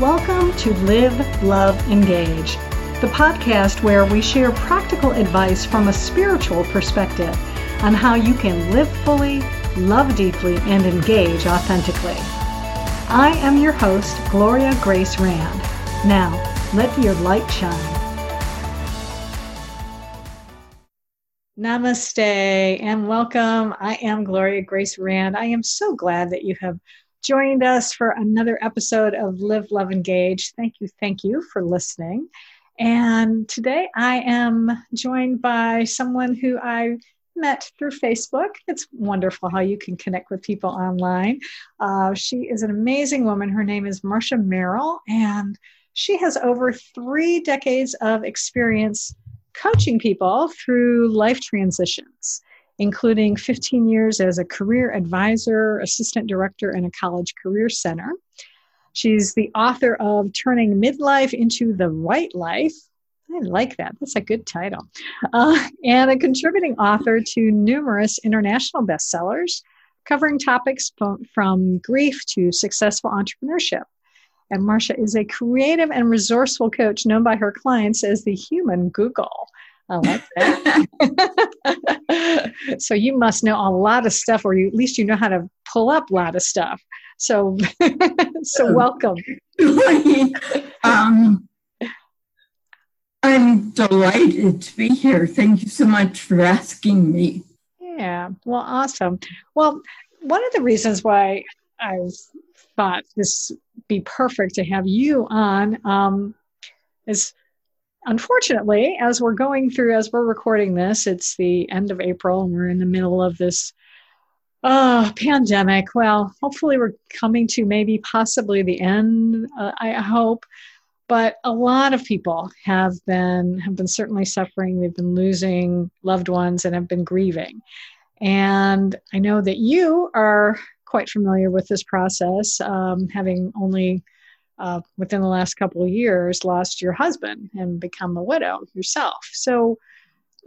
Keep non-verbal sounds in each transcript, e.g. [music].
Welcome to Live, Love, Engage, the podcast where we share practical advice from a spiritual perspective on how you can live fully, love deeply, and engage authentically. I am your host, Gloria Grace Rand. Now, let your light shine. Namaste and welcome. I am Gloria Grace Rand. I am so glad that you have joined us for another episode of Live, Love, Engage. Thank you, thank you for listening. And today I am joined by someone who I met through Facebook. It's wonderful how you can connect with people online. Uh, she is an amazing woman. Her name is Marcia Merrill, and she has over three decades of experience coaching people through life transitions including 15 years as a career advisor, assistant director, and a college career center. She's the author of Turning Midlife into the Right Life. I like that. That's a good title. Uh, and a contributing author to numerous international bestsellers covering topics from grief to successful entrepreneurship. And Marcia is a creative and resourceful coach known by her clients as the human Google. I like that. [laughs] so you must know a lot of stuff, or you, at least you know how to pull up a lot of stuff. So, [laughs] so um, welcome. [laughs] um, I'm delighted to be here. Thank you so much for asking me. Yeah, well, awesome. Well, one of the reasons why I thought this be perfect to have you on um, is unfortunately, as we're going through, as we're recording this, it's the end of April and we're in the middle of this uh, pandemic. Well, hopefully, we're coming to maybe possibly the end, uh, I hope. But a lot of people have been have been certainly suffering. They've been losing loved ones and have been grieving. And I know that you are quite familiar with this process, um, having only uh, within the last couple of years lost your husband and become a widow yourself. So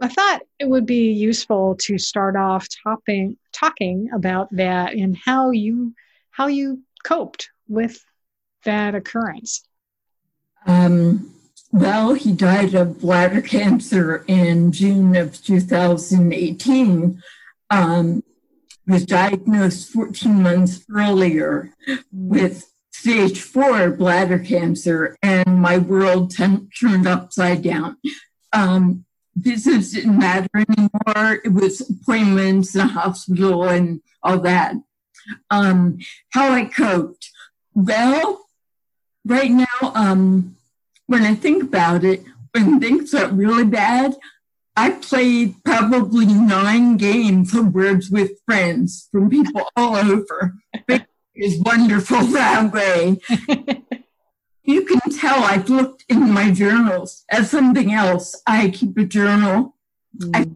I thought it would be useful to start off topping, talking about that and how you how you coped with that occurrence. Um, well, he died of bladder cancer in June of 2018. Um, was diagnosed 14 months earlier with stage four bladder cancer, and my world ten- turned upside down. Um, business didn't matter anymore. It was appointments, the hospital, and all that. Um, how I coped? Well, right now, um, when I think about it, when things got really bad, I played probably nine games of Words with Friends from people all over is wonderful [laughs] that way. [laughs] you can tell I've looked in my journals as something else. I keep a journal mm. I,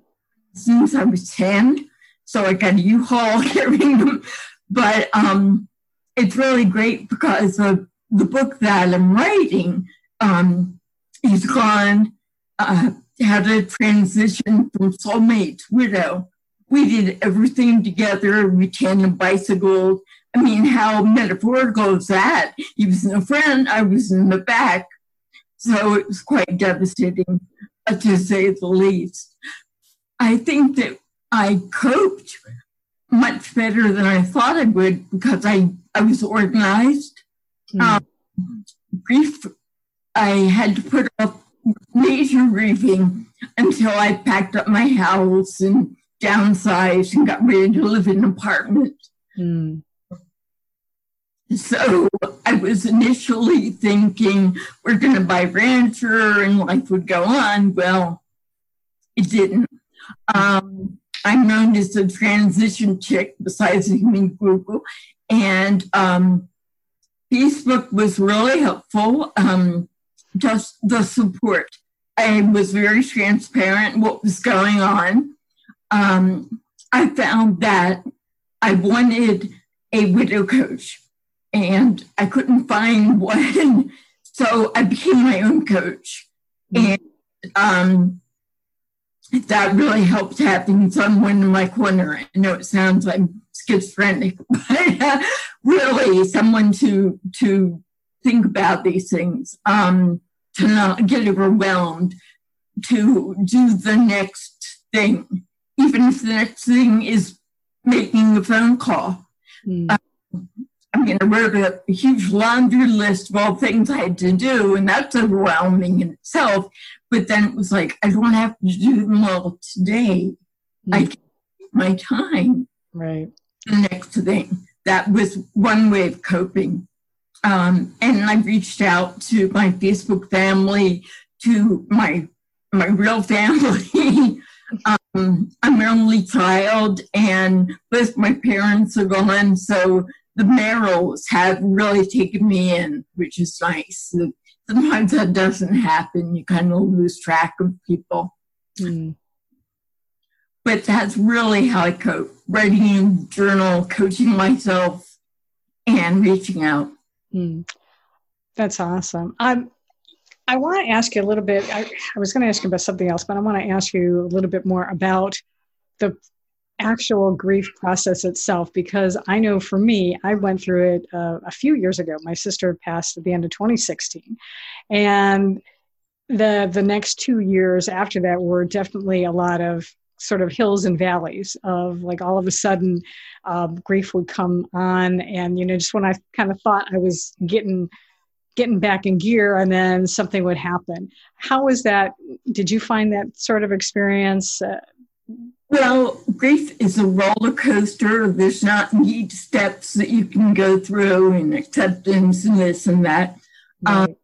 since I was 10, so I got a U-Haul [laughs] carrying them. But um, it's really great because of the book that I'm writing um, is gone, uh, how to transition from soulmate to widow. We did everything together. We tandem bicycled. I mean, how metaphorical is that? He was in the front, I was in the back. So it was quite devastating, uh, to say the least. I think that I coped much better than I thought I would because I, I was organized. Mm. Um, grief, I had to put up major grieving until I packed up my house and downsized and got ready to live in an apartment. Mm. So [laughs] I was initially thinking we're going to buy Rancher and life would go on. Well, it didn't. Um, I'm known as the transition chick besides [laughs] me Google. And um, Facebook was really helpful. Um, just the support. I was very transparent what was going on. Um, I found that I wanted a widow coach and I couldn't find [laughs] one. So I became my own coach. Mm-hmm. And um, that really helped having someone in my corner. I know it sounds like schizophrenic, [laughs] but really someone to to think about these things, um, to not get overwhelmed, to do the next thing, even if the next thing is making a phone call. Mm. Um, I mean, I wrote a, huge laundry list of all things I had to do, and that's overwhelming in itself. But then it was like, I don't have to do them all today. Mm. I can my time. Right. The next thing. That was one way of coping. Um, and I reached out to my Facebook family, to my my real family. [laughs] um, I'm an only child, and both my parents are gone, so the Merrills have really taken me in, which is nice. Sometimes that doesn't happen. You kind of lose track of people. Mm. But that's really how I cope writing a journal, coaching myself, and reaching out. Mm. That's awesome. Um, I want to ask you a little bit. I, I was going to ask you about something else, but I want to ask you a little bit more about the actual grief process itself because I know for me, I went through it uh, a few years ago. My sister passed at the end of 2016, and the the next two years after that were definitely a lot of sort of hills and valleys of like all of a sudden um, grief would come on and you know just when i kind of thought i was getting getting back in gear and then something would happen. How was that? Did you find that sort of experience uh, well, grief is a roller coaster. There's not neat steps that you can go through and acceptance and this and that. Right. Um,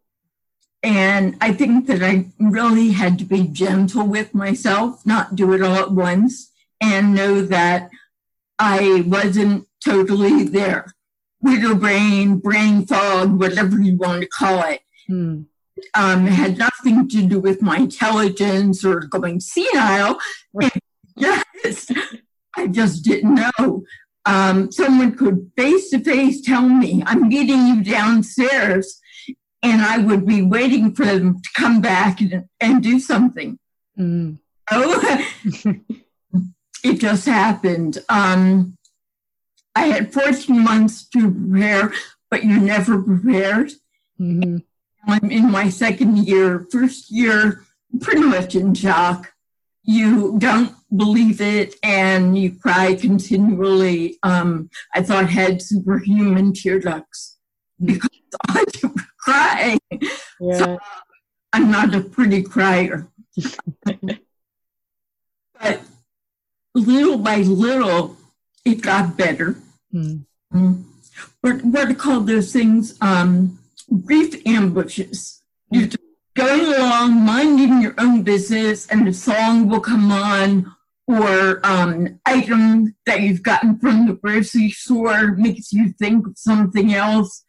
and I think that I really had to be gentle with myself, not do it all at once, and know that I wasn't totally there. Widow brain, brain fog, whatever you want to call it. Hmm. Um, had nothing to do with my intelligence or going senile. Right. Yes, I just didn't know. Um, someone could face to face tell me, I'm meeting you downstairs, and I would be waiting for them to come back and, and do something. Mm. Oh, [laughs] it just happened. Um, I had 14 months to prepare, but you're never prepared. Mm-hmm. I'm in my second year, first year, pretty much in shock you don't believe it and you cry continually. Um, I thought I had superhuman tear ducts because [laughs] I cry. Yeah. So I'm not a pretty crier. but little by little, it got better. Mm. What, what are called those things? Um, grief ambushes. You just going along, minding your own business, and a song will come on, or um, item that you've gotten from the grocery store makes you think of something else.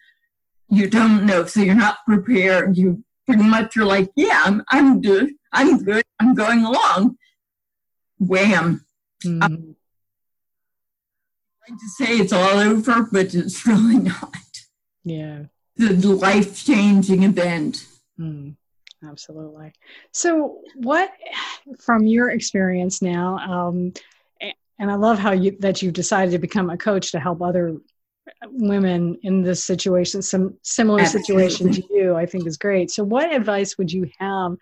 You don't know, so you're not prepared. You pretty much are like, yeah, I'm, I'm good. I'm good. I'm going along. Wham. Mm-hmm. Um, I like to say it's all over, but it's [laughs] really not. Yeah. The life changing event. Mm. Absolutely. So, what from your experience now, um, and I love how you that you've decided to become a coach to help other women in this situation, some similar situation to you, I think is great. So, what advice would you have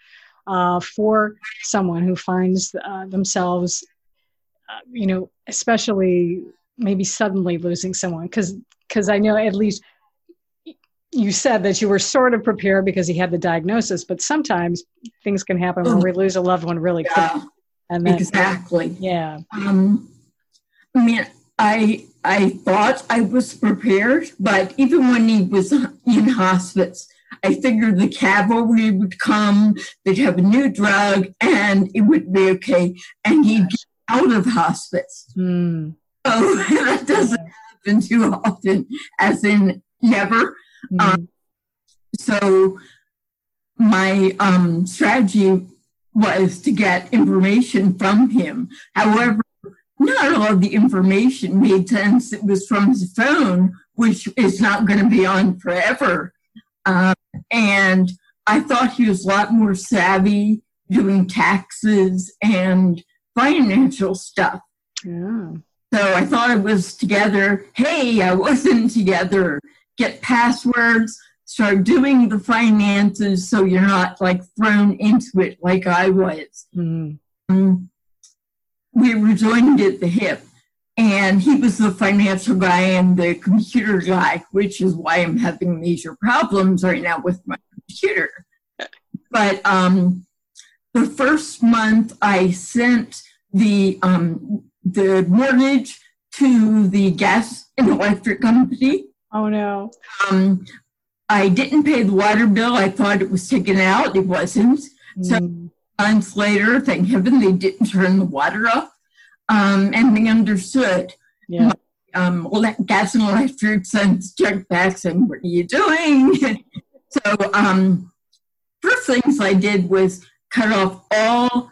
uh, for someone who finds uh, themselves, uh, you know, especially maybe suddenly losing someone? Because because I know at least you said that you were sort of prepared because he had the diagnosis, but sometimes things can happen when we lose a loved one really yeah, quick. And then, exactly. Yeah. Um, I mean, I I thought I was prepared, but even when he was in hospice, I figured the cavalry would come, they'd have a new drug, and it would be okay. And he'd get out of hospice. Mm. [laughs] So that doesn't happen too often, as in never. Mm. Um, so my um, strategy was to get information from him. However, not all the information made sense. It was from his phone, which is not going to be on forever. Um, and I thought he was a lot more savvy doing taxes and financial stuff. Yeah. So I thought it was together. Hey, I wasn't together. Get passwords, start doing the finances so you're not like thrown into it like I was. Mm. Um, we were joined at the hip, and he was the financial guy and the computer guy, which is why I'm having major problems right now with my computer. But um, the first month, I sent the um, the mortgage to the gas and electric company. Oh no. Um, I didn't pay the water bill. I thought it was taken out. It wasn't. So Mm. months later, thank heaven they didn't turn the water off. Um, and they understood. Yeah. Um, ele- gas and electric sends check back saying, What are you doing? [laughs] so, um, first things I did was cut off all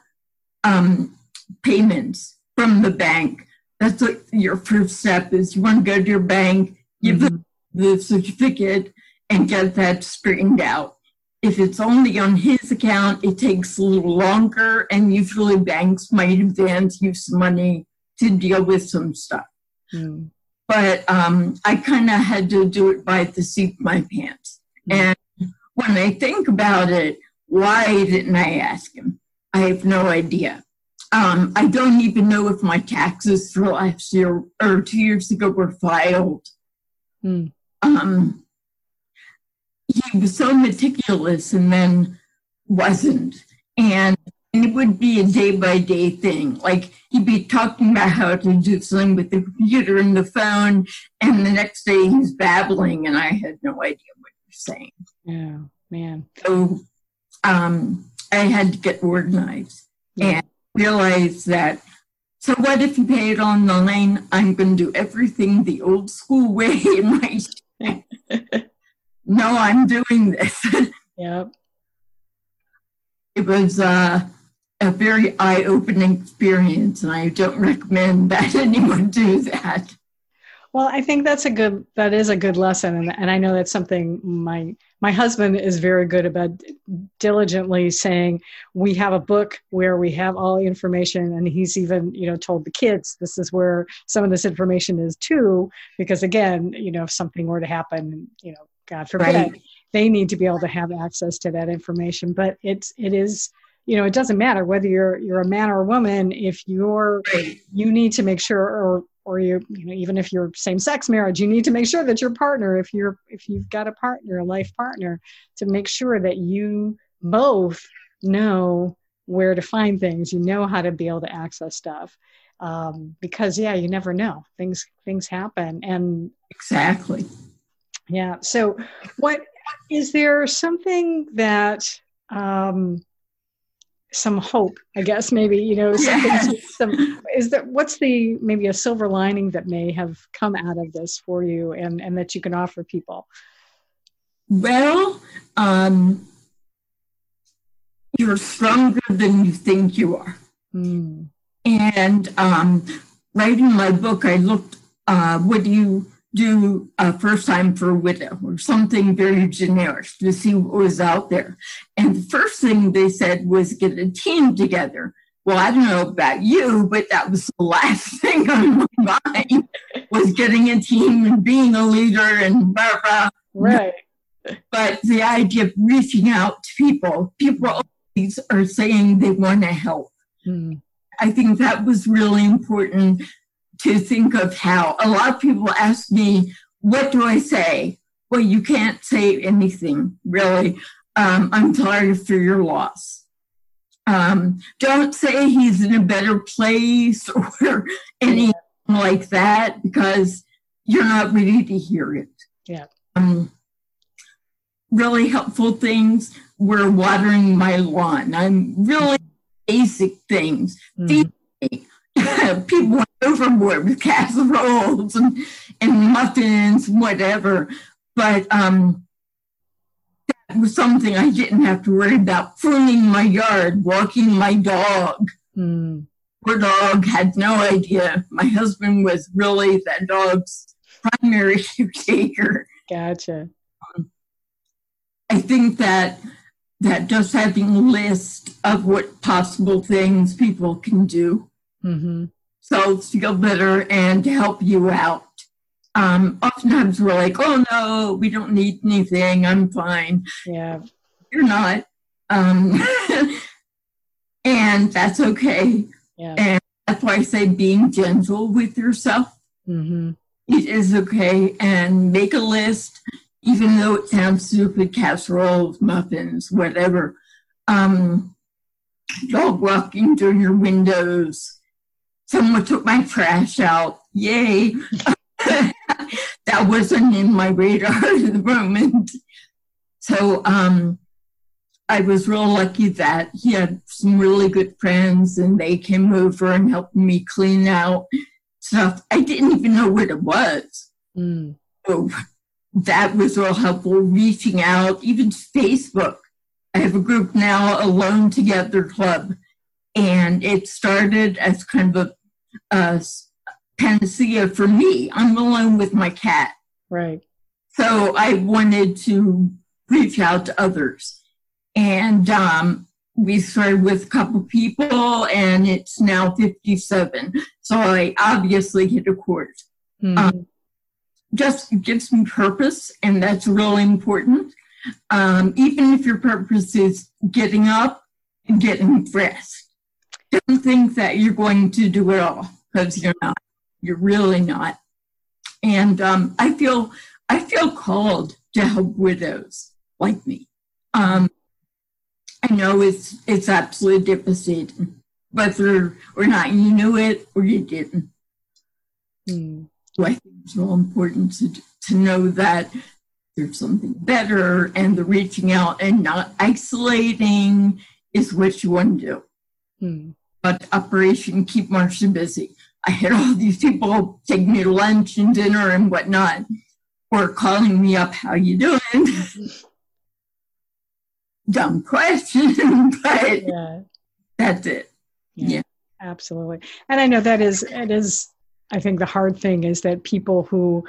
um, payments from the bank. That's what your first step is. You want to go to your bank, give them the certificate, and get that straightened out. If it's only on his account, it takes a little longer, and usually banks might advance you some money to deal with some stuff. Mm. But um, I kind of had to do it by the seat of my pants. And when I think about it, why didn't I ask him? I have no idea. Um, I don't even know if my taxes for last year or two years ago were filed. Mm. Um, he was so meticulous and then wasn't. And it would be a day by day thing. Like he'd be talking about how to do something with the computer and the phone, and the next day he's babbling, and I had no idea what he was saying. Yeah. Man. So um, I had to get organized Yeah. and realize that. So what if you pay it online? I'm going to do everything the old school way. [laughs] in my no, I'm doing this. [laughs] Yep. it was uh, a very eye-opening experience, and I don't recommend that [laughs] anyone do that. Well, I think that's a good that is a good lesson and, and I know that's something my my husband is very good about diligently saying we have a book where we have all the information and he's even, you know, told the kids this is where some of this information is too because again, you know, if something were to happen, you know, God forbid, Right. they need to be able to have access to that information, but it's it is you know, it doesn't matter whether you're you're a man or a woman if you're you need to make sure or or you you know even if you're same sex marriage you need to make sure that your partner if you're if you've got a partner a life partner to make sure that you both know where to find things you know how to be able to access stuff um, because yeah you never know things things happen and Exactly. yeah. So, what is there something that um, some hope? I guess maybe you know something. Yes. [laughs] Some is that what's the maybe a silver lining that may have come out of this for you, and and that you can offer people. Well, um, you're stronger than you think you are. Mm. And um, writing my book, I looked, uh, what do you do a first time for a widow or something very generic to see what was out there. And the first thing they said was get a team together. Well, I don't know about you, but that was the [laughs] last thing on my mind was getting a team and being a leader and blah, blah. Right. But the idea of reaching out to people, people always are saying they want to help. Mm. I think that was really important to think of how a lot of people ask me, What do I say? Well, you can't say anything, really. Um, I'm sorry for your loss. Um, don't say he's in a better place [laughs] or anything like that because you're not ready to hear it. Yeah. Um, really helpful things were watering my lawn. I'm really basic things Mm. [laughs] people overboard with casseroles and, and muffins, whatever. But um, that was something I didn't have to worry about. Pruning my yard, walking my dog. Mm. Poor dog had no idea. My husband was really that dog's primary [laughs] caretaker. Gotcha. Um, I think that that just having a list of what possible things people can do mm-hmm. So feel better and to help you out. Um, oftentimes we're like, oh no, we don't need anything. I'm fine. Yeah. You're not. Um, [laughs] and that's okay. Yeah. And that's why I say being gentle with yourself. Mm-hmm. It is okay. And make a list, even though it sounds stupid casseroles, muffins, whatever. Um, dog walking through your windows. Someone took my trash out. Yay. [laughs] that wasn't in my radar [laughs] at the moment. So um, I was real lucky that he had some really good friends and they came over and helped me clean out stuff. I didn't even know what it was. Mm. So that was real helpful, reaching out, even Facebook. I have a group now, Alone Together Club, and it started as kind of a, a panacea for me. I'm alone with my cat. Right. So I wanted to reach out to others. And um, we started with a couple people, and it's now 57. So I obviously hit a chord. Mm-hmm. Um, just gives me purpose, and that's really important. Um, even if your purpose is getting up and getting dressed, don't think that you're going to do it all because you're not. You're really not. And um, I feel I feel called to help widows like me. Um, I know it's it's absolutely devastating, whether or not you knew it or you didn't. Mm. So I think it's all important to to know that there's something better, and the reaching out and not isolating is what you want to do. Mm. But Operation Keep Marcia Busy. I had all these people taking me to lunch and dinner and whatnot, or calling me up, "How you doing?" [laughs] dumb question, [laughs] but yeah. that's it. Yeah. yeah. Absolutely. And I know that is, it is, I think the hard thing is that people who,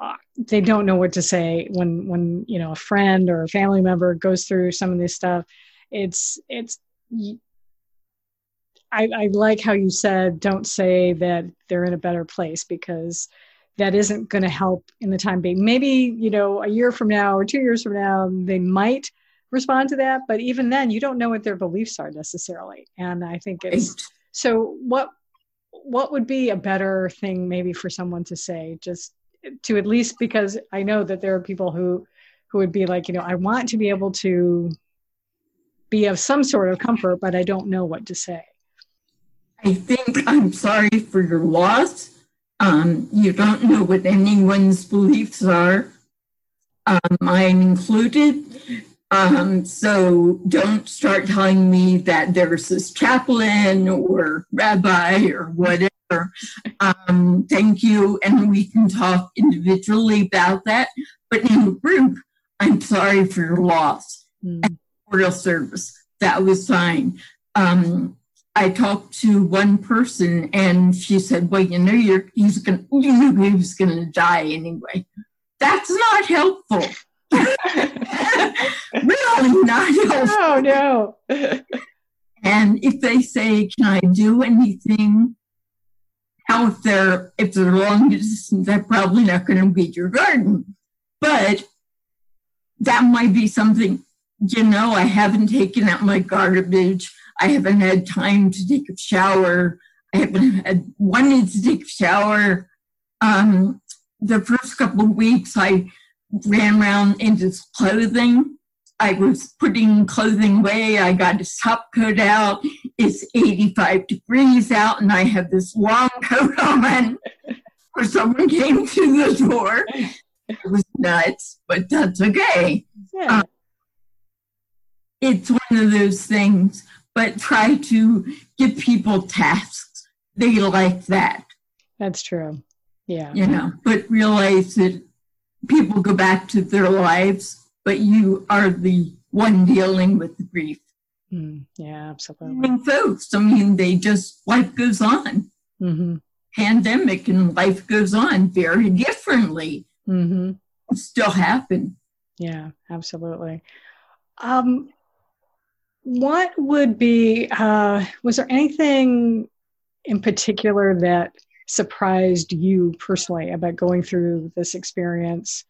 uh, they don't know what to say when, when, you know, a friend or a family member goes through some of this stuff. It's, it's, I, I like how you said, don't say that they're in a better place because that isn't going to help in the time being. Maybe, you know, a year from now or two years from now, they might respond to that but even then you don't know what their beliefs are necessarily. And i think it's so what what would be a better thing maybe for someone to say? Just to at least because i know that there are people who who would be like you know i want to be able to be of some sort of comfort but i don't know what to say i think i'm sorry for your loss um, you don't know what anyone's beliefs are um, i'm included um, so don't start telling me that there's this chaplain or rabbi or whatever. Um, thank you. And we can talk individually about that. But in a group, I'm sorry for your loss. Mm. Memorial service, that was fine. Um, I talked to one person and she said, Well, you know, you're, he's gonna, you knew he was going to die anyway. That's not helpful. [laughs] really not helpful. Oh no. and if they say, Can I do anything? How if they're if they're long distance, they're probably not going to weed your garden. But that might be something, you know, I haven't taken out my garbage. I haven't had time to take a shower. I haven't had wanted to take a shower. Um, the first couple of weeks, I ran around in his clothing. I was putting clothing away. I got his top coat out. It's 85 degrees out, and I have this long [laughs] coat on. Or someone came to the door. It was nuts, but that's okay. Yeah. Um, it's one of those things, but try to give people tasks. they like that. That's true. Yeah. You know, but realize that people go back to their lives, but you are the one dealing with the grief. Mm, yeah, absolutely. And folks, I mean, they just, life goes on. Mm-hmm. Pandemic and life goes on very differently. Mm-hmm. Still happen. Yeah, absolutely. Um, what would be, uh, was there anything in particular that surprised you personally about going through this experience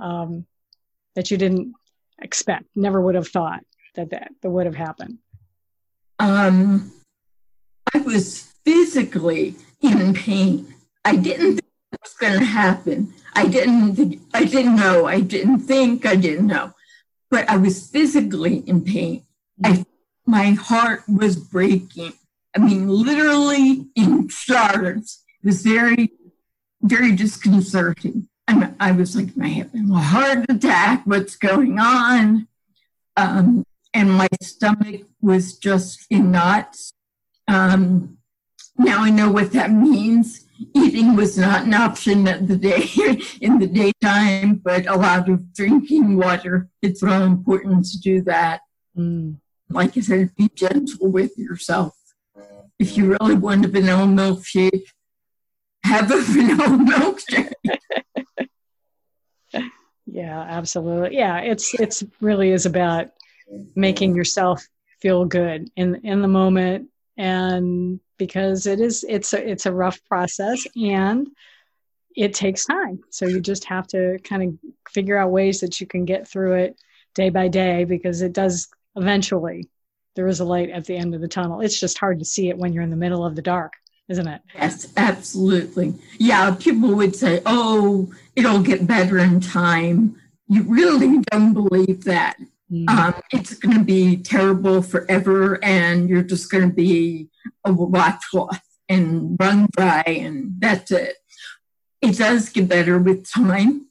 um, that you didn't expect, never would have thought that that, that would have happened? Um, I was physically in pain. I didn't think it was going to happen. I didn't. Think, I didn't know. I didn't think. I didn't know. But I was physically in pain. I, my heart was breaking. I mean, literally in shards. It was very, very disconcerting. And I was like, I having a heart attack? What's going on? Um, and my stomach was just in knots. Um, now I know what that means. Eating was not an option at the day [laughs] in the daytime, but a lot of drinking water. It's really important to do that. Mm. Like I said, be gentle with yourself. If you really want a vanilla milkshake, have a [laughs] vanilla milkshake. yeah, absolutely. Yeah, it's it's really is about making yourself feel good in in the moment and because it is it's a it's a rough process and it takes time so you just have to kind of figure out ways that you can get through it day by day because it does eventually there is a light at the end of the tunnel it's just hard to see it when you're in the middle of the dark isn't it yes absolutely yeah people would say oh it'll get better in time you really don't believe that Mm. Um, it's going to be terrible forever, and you're just going to be a washcloth and run dry, and that's it. It does get better with time.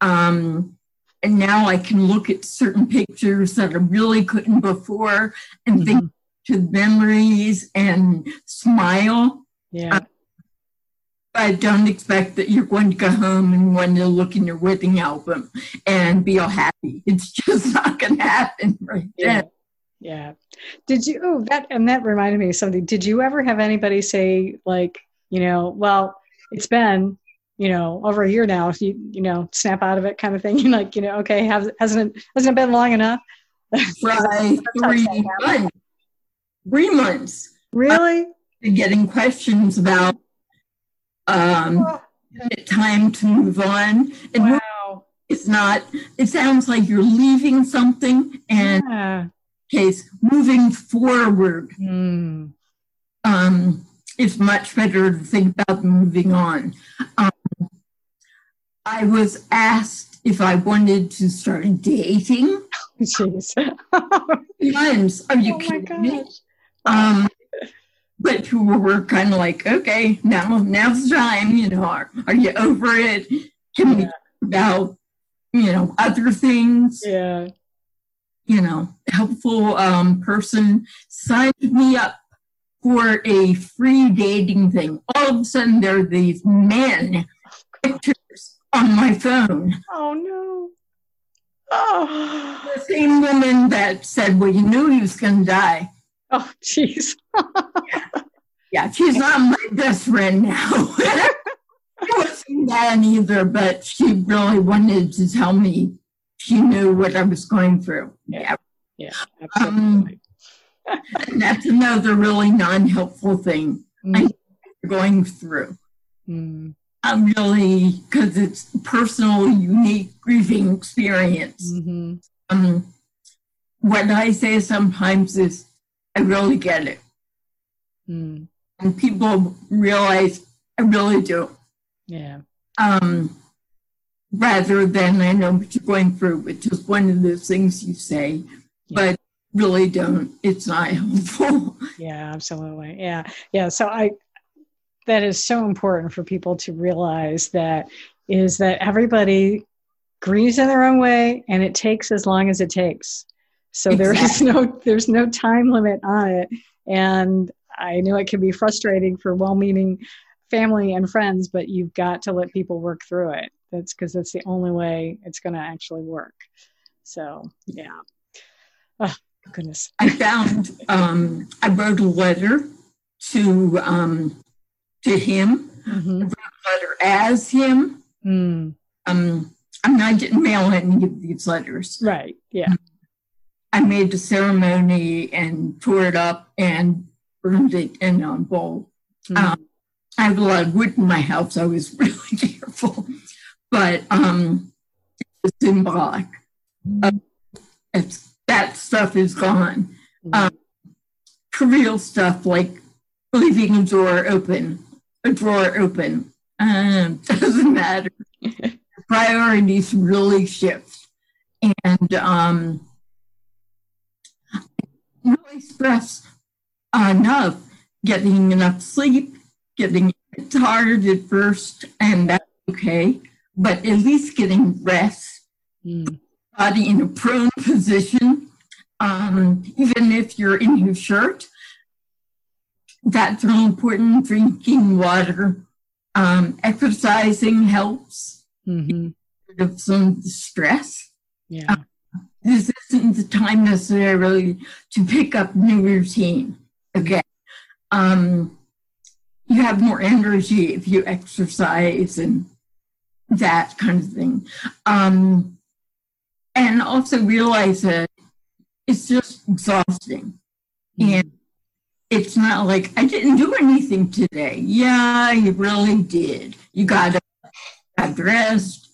Um, and now I can look at certain pictures that I really couldn't before and mm-hmm. think to memories and smile. Yeah. Um, I don't expect that you're going to go home and want to look in your wedding album and be all happy. It's just [laughs] not going to happen right yeah. then. Yeah. Did you, oh, that, and that reminded me of something. Did you ever have anybody say, like, you know, well, it's been, you know, over a year now, if you, you know, snap out of it kind of thing? [laughs] You're like, you know, okay, has, hasn't it, hasn't it been long enough? [laughs] Right. Three months. Three months. Really? Getting questions about um, time to move on. And wow. it's not, it sounds like you're leaving something and yeah. case moving forward. Mm. Um, it's much better to think about moving on. Um, I was asked if I wanted to start dating. [laughs] Jeez. [laughs] Times, are you oh kidding me? Um, but people were kind of like, okay, now now's the time. You know, are, are you over it? Can we talk about you know other things? Yeah. You know, helpful um, person signed me up for a free dating thing. All of a sudden, there are these men pictures on my phone. Oh no. Oh. The same woman that said, "Well, you knew he was going to die." Oh, jeez. [laughs] yeah, she's not my best friend now. [laughs] She wasn't bad either, but she really wanted to tell me she knew what I was going through. Yeah. Yeah, absolutely. Um, that's another really non helpful thing mm. I'm going through. Mm. I'm really, because it's personal, unique grieving experience. Mm-hmm. Um, what I say sometimes is, I really get it. Mm. And people realize I really do. Yeah. Um, rather than I know what you're going through, which is one of those things you say, yeah. but really don't. It's not helpful. [laughs] Yeah, absolutely. Yeah. Yeah. So I, that is so important for people to realize that is that everybody grieves in their own way and it takes as long as it takes so exactly. there is no there's no time limit on it and I know it can be frustrating for well-meaning family and friends, but you've got to let people work through it. That's because that's the only way it's going to actually work. So, yeah. Oh, goodness. I found um, I wrote a letter to um, to him. Mm-hmm. I wrote a letter as him. Mm. Um, I mean, I didn't mail any of these letters. Right. Yeah. I made the ceremony and tore it up and burned it in a bowl. Mm-hmm. Um, I have a lot of wood in my house. I was [laughs] really careful, but um, it was symbolic. Uh, that stuff is gone. Mm-hmm. Um, trivial stuff like leaving a door open, a drawer open, um, [laughs] doesn't matter. [laughs] Priorities really shift, and um, really stress enough getting enough sleep, getting tired at first, and that's okay, but at least getting rest, mm. body in a prone position, um, even if you're in your shirt. That's really important. Drinking water, um, exercising helps. Mm-hmm. Of some stress. Yeah. Um, this isn't the time necessarily to pick up new routine. Okay. Um, you have more energy if you exercise and that kind of thing. Um, and also realize that it's just exhausting. Mm-hmm. And it's not like I didn't do anything today. Yeah, you really did. You got up, got dressed,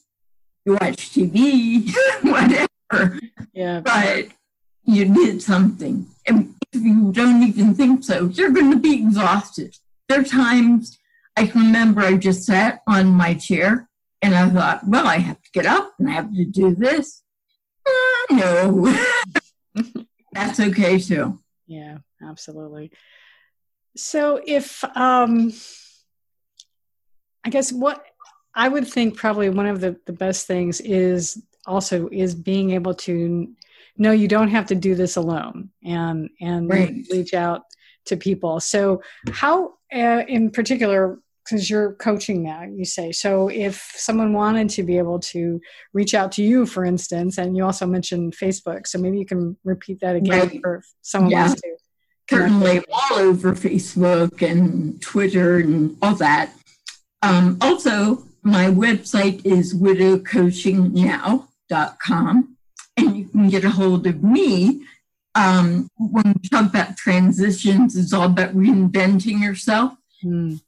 you watched TV, [laughs] whatever. Yeah. But you did something. And if you don't even think so, you're going to be exhausted. There are times I can remember I just sat on my chair and I thought, well, I have to get up and I have to do this. Uh, no, [laughs] that's okay too. Yeah, absolutely. So if, um, I guess what I would think probably one of the, the best things is also is being able to know you don't have to do this alone and and right. reach out to people so how uh, in particular because you're coaching now you say so if someone wanted to be able to reach out to you for instance and you also mentioned facebook so maybe you can repeat that again right. for someone yeah. wants to certainly all over facebook and twitter and all that um, also my website is widowcoachingnow.com and you can get a hold of me um, when we talk about transitions, it's all about reinventing yourself. Mm.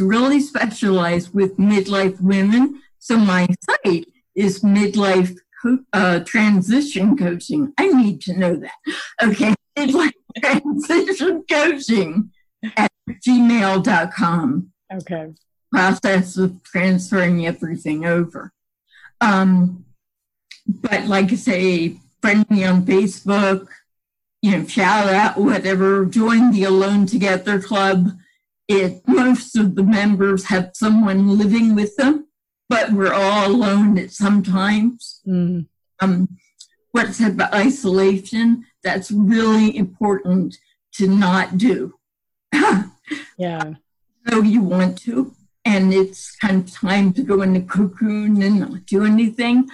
Really specialized with midlife women. So my site is midlife co- uh, transition coaching. I need to know that. Okay, [laughs] midlife transition coaching at gmail.com. Okay. Process of transferring everything over. Um, but like I say, friend me on Facebook, you know, shout out, whatever, join the Alone Together Club. It most of the members have someone living with them, but we're all alone at sometimes. Mm. Um, what's about isolation? That's really important to not do. [laughs] yeah. So you want to, and it's kind of time to go in the cocoon and not do anything.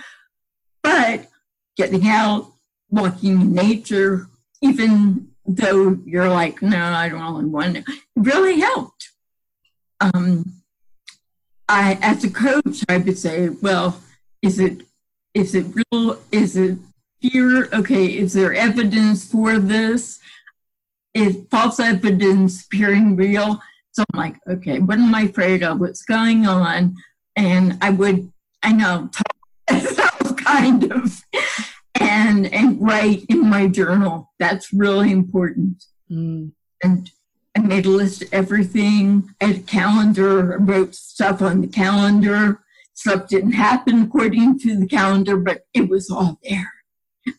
But getting out, walking in nature, even though you're like, no, I don't really want to, really helped. Um, I, as a coach, I would say, well, is it, is it real? Is it fear? Okay, is there evidence for this? Is false evidence appearing real? So I'm like, okay, what am I afraid of? What's going on? And I would, I know, talk [laughs] kind of and write in my journal. That's really important. Mm. And I made a list of everything. I had a calendar, I wrote stuff on the calendar. Stuff didn't happen according to the calendar, but it was all there.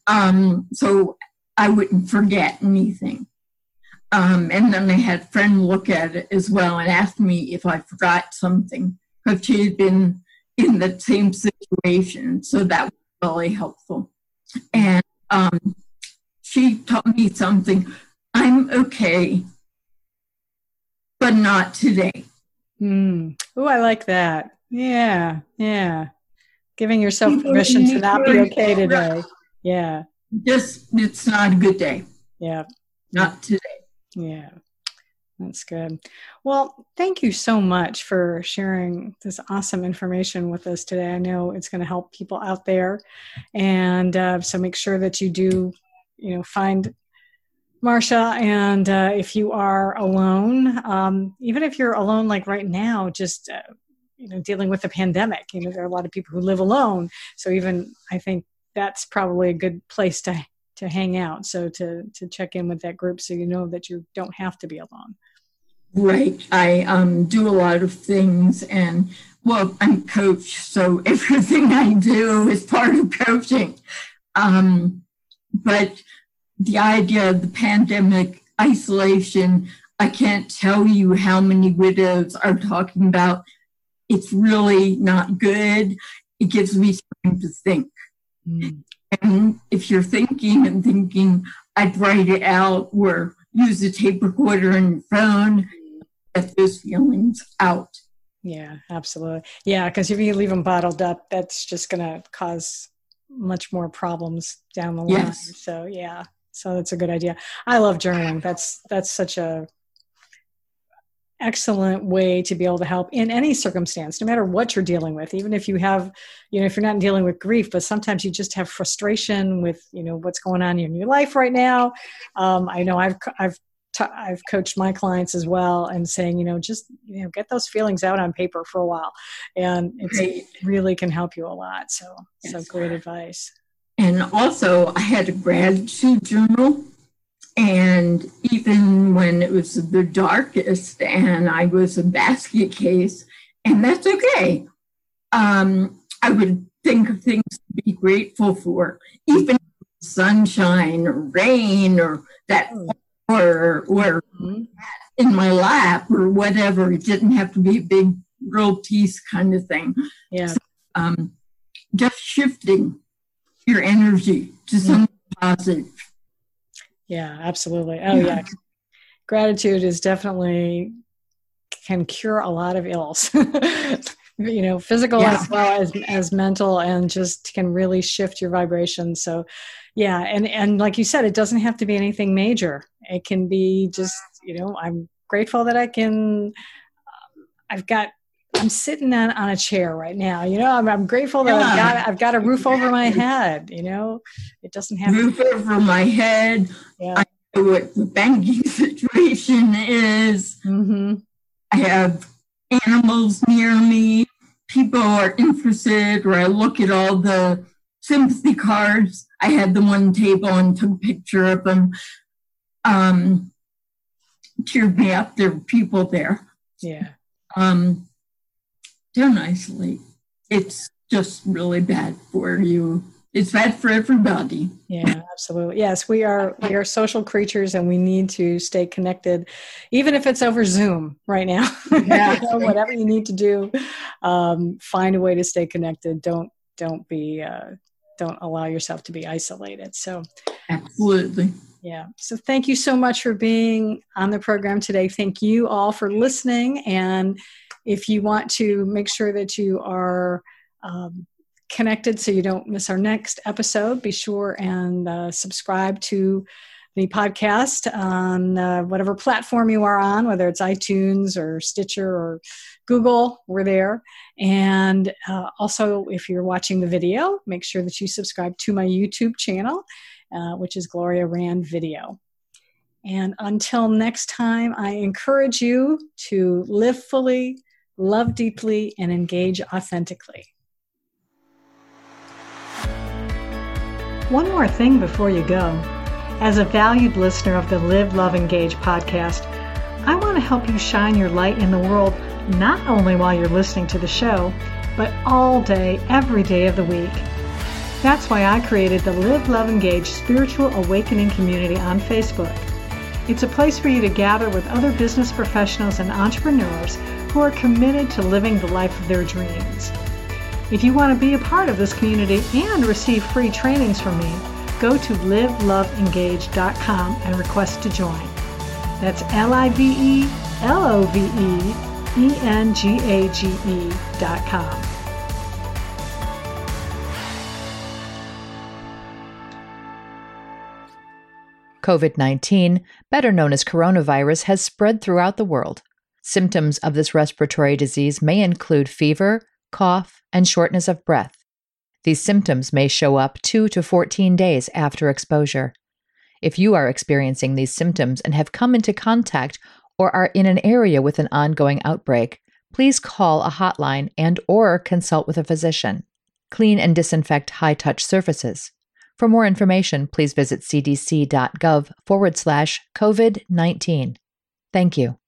Um, so I wouldn't forget anything. Um, and then I had a friend look at it as well and ask me if I forgot something because she had been in the same situation. So that was really helpful. And um, she taught me something. I'm okay but not today. Mm. Oh, I like that. Yeah, yeah. Giving yourself permission to not be okay today. Yeah. Just, it's not a good day. Yeah. Not today. Yeah. That's good. Well, thank you so much for sharing this awesome information with us today. I know it's going to help people out there. And uh, so make sure that you do, you know, find Marsha. And uh, if you are alone, um, even if you're alone like right now, just, uh, you know, dealing with the pandemic, you know, there are a lot of people who live alone. So even I think that's probably a good place to to hang out so to to check in with that group so you know that you don't have to be alone Right. I um, do a lot of things and well, I'm coach, so [laughs] everything I do is part of coaching. Um, but the idea of the pandemic isolation, I can't tell you how many widows are talking about. It's really not good. It gives me time to think. Mm. And if you're thinking and thinking, I'd write it out or use a tape recorder on your phone get those feelings out. Yeah, absolutely. Yeah, because if you leave them bottled up, that's just going to cause much more problems down the line. Yes. So yeah, so that's a good idea. I love journaling. That's that's such a excellent way to be able to help in any circumstance no matter what you're dealing with even if you have you know if you're not dealing with grief but sometimes you just have frustration with you know what's going on in your life right now um, i know i've i've i I've coached my clients as well and saying, you know, just, you know, get those feelings out on paper for a while. And it really can help you a lot. So, yes. so great advice. And also, I had a gratitude journal. And even when it was the darkest and I was a basket case, and that's okay, um, I would think of things to be grateful for, even sunshine or rain or that hmm or or mm-hmm. in my lap or whatever. It didn't have to be a big world peace kind of thing. Yeah. So, um, just shifting your energy to mm-hmm. something positive. Yeah, absolutely. Oh yeah. yeah. Gratitude is definitely can cure a lot of ills. [laughs] you know, physical yeah. as well as as mental and just can really shift your vibration. So yeah and and like you said it doesn't have to be anything major it can be just you know i'm grateful that i can um, i've got i'm sitting on, on a chair right now you know i'm, I'm grateful that yeah. i've got i've got a roof over my head you know it doesn't have roof to- over my head yeah. i know what the banking [laughs] situation is mm-hmm. i have animals near me people are interested or i look at all the sympathy cards. I had them on the table and took a picture of them. Um, cheered me up. There were people there. Yeah. Um, don't isolate. It's just really bad for you. It's bad for everybody. Yeah, absolutely. Yes, we are we are social creatures and we need to stay connected, even if it's over Zoom right now. [laughs] Yeah. you know, whatever you need to do, um, find a way to stay connected. Don't don't be uh, don't allow yourself to be isolated. So, absolutely. Yeah. So, thank you so much for being on the program today. Thank you all for listening. And if you want to make sure that you are um, connected so you don't miss our next episode, be sure and uh, subscribe to the podcast on uh, whatever platform you are on, whether it's iTunes or Stitcher or Google, we're there. And uh, also, if you're watching the video, make sure that you subscribe to my YouTube channel, uh, which is Gloria Rand Video. And until next time, I encourage you to live fully, love deeply, and engage authentically. One more thing before you go. As a valued listener of the Live, Love, Engage podcast, I want to help you shine your light in the world not only while you're listening to the show, but all day, every day of the week. That's why I created the Live, Love, Engage Spiritual Awakening Community on Facebook. It's a place for you to gather with other business professionals and entrepreneurs who are committed to living the life of their dreams. If you want to be a part of this community and receive free trainings from me, go to liveloveengage.com and request to join. That's L I V E L O V E E N G A G E dot com. COVID 19, better known as coronavirus, has spread throughout the world. Symptoms of this respiratory disease may include fever, cough, and shortness of breath. These symptoms may show up 2 to 14 days after exposure. If you are experiencing these symptoms and have come into contact or are in an area with an ongoing outbreak, please call a hotline and or consult with a physician. Clean and disinfect high-touch surfaces. For more information, please visit cdc.gov forward slash COVID 19. Thank you.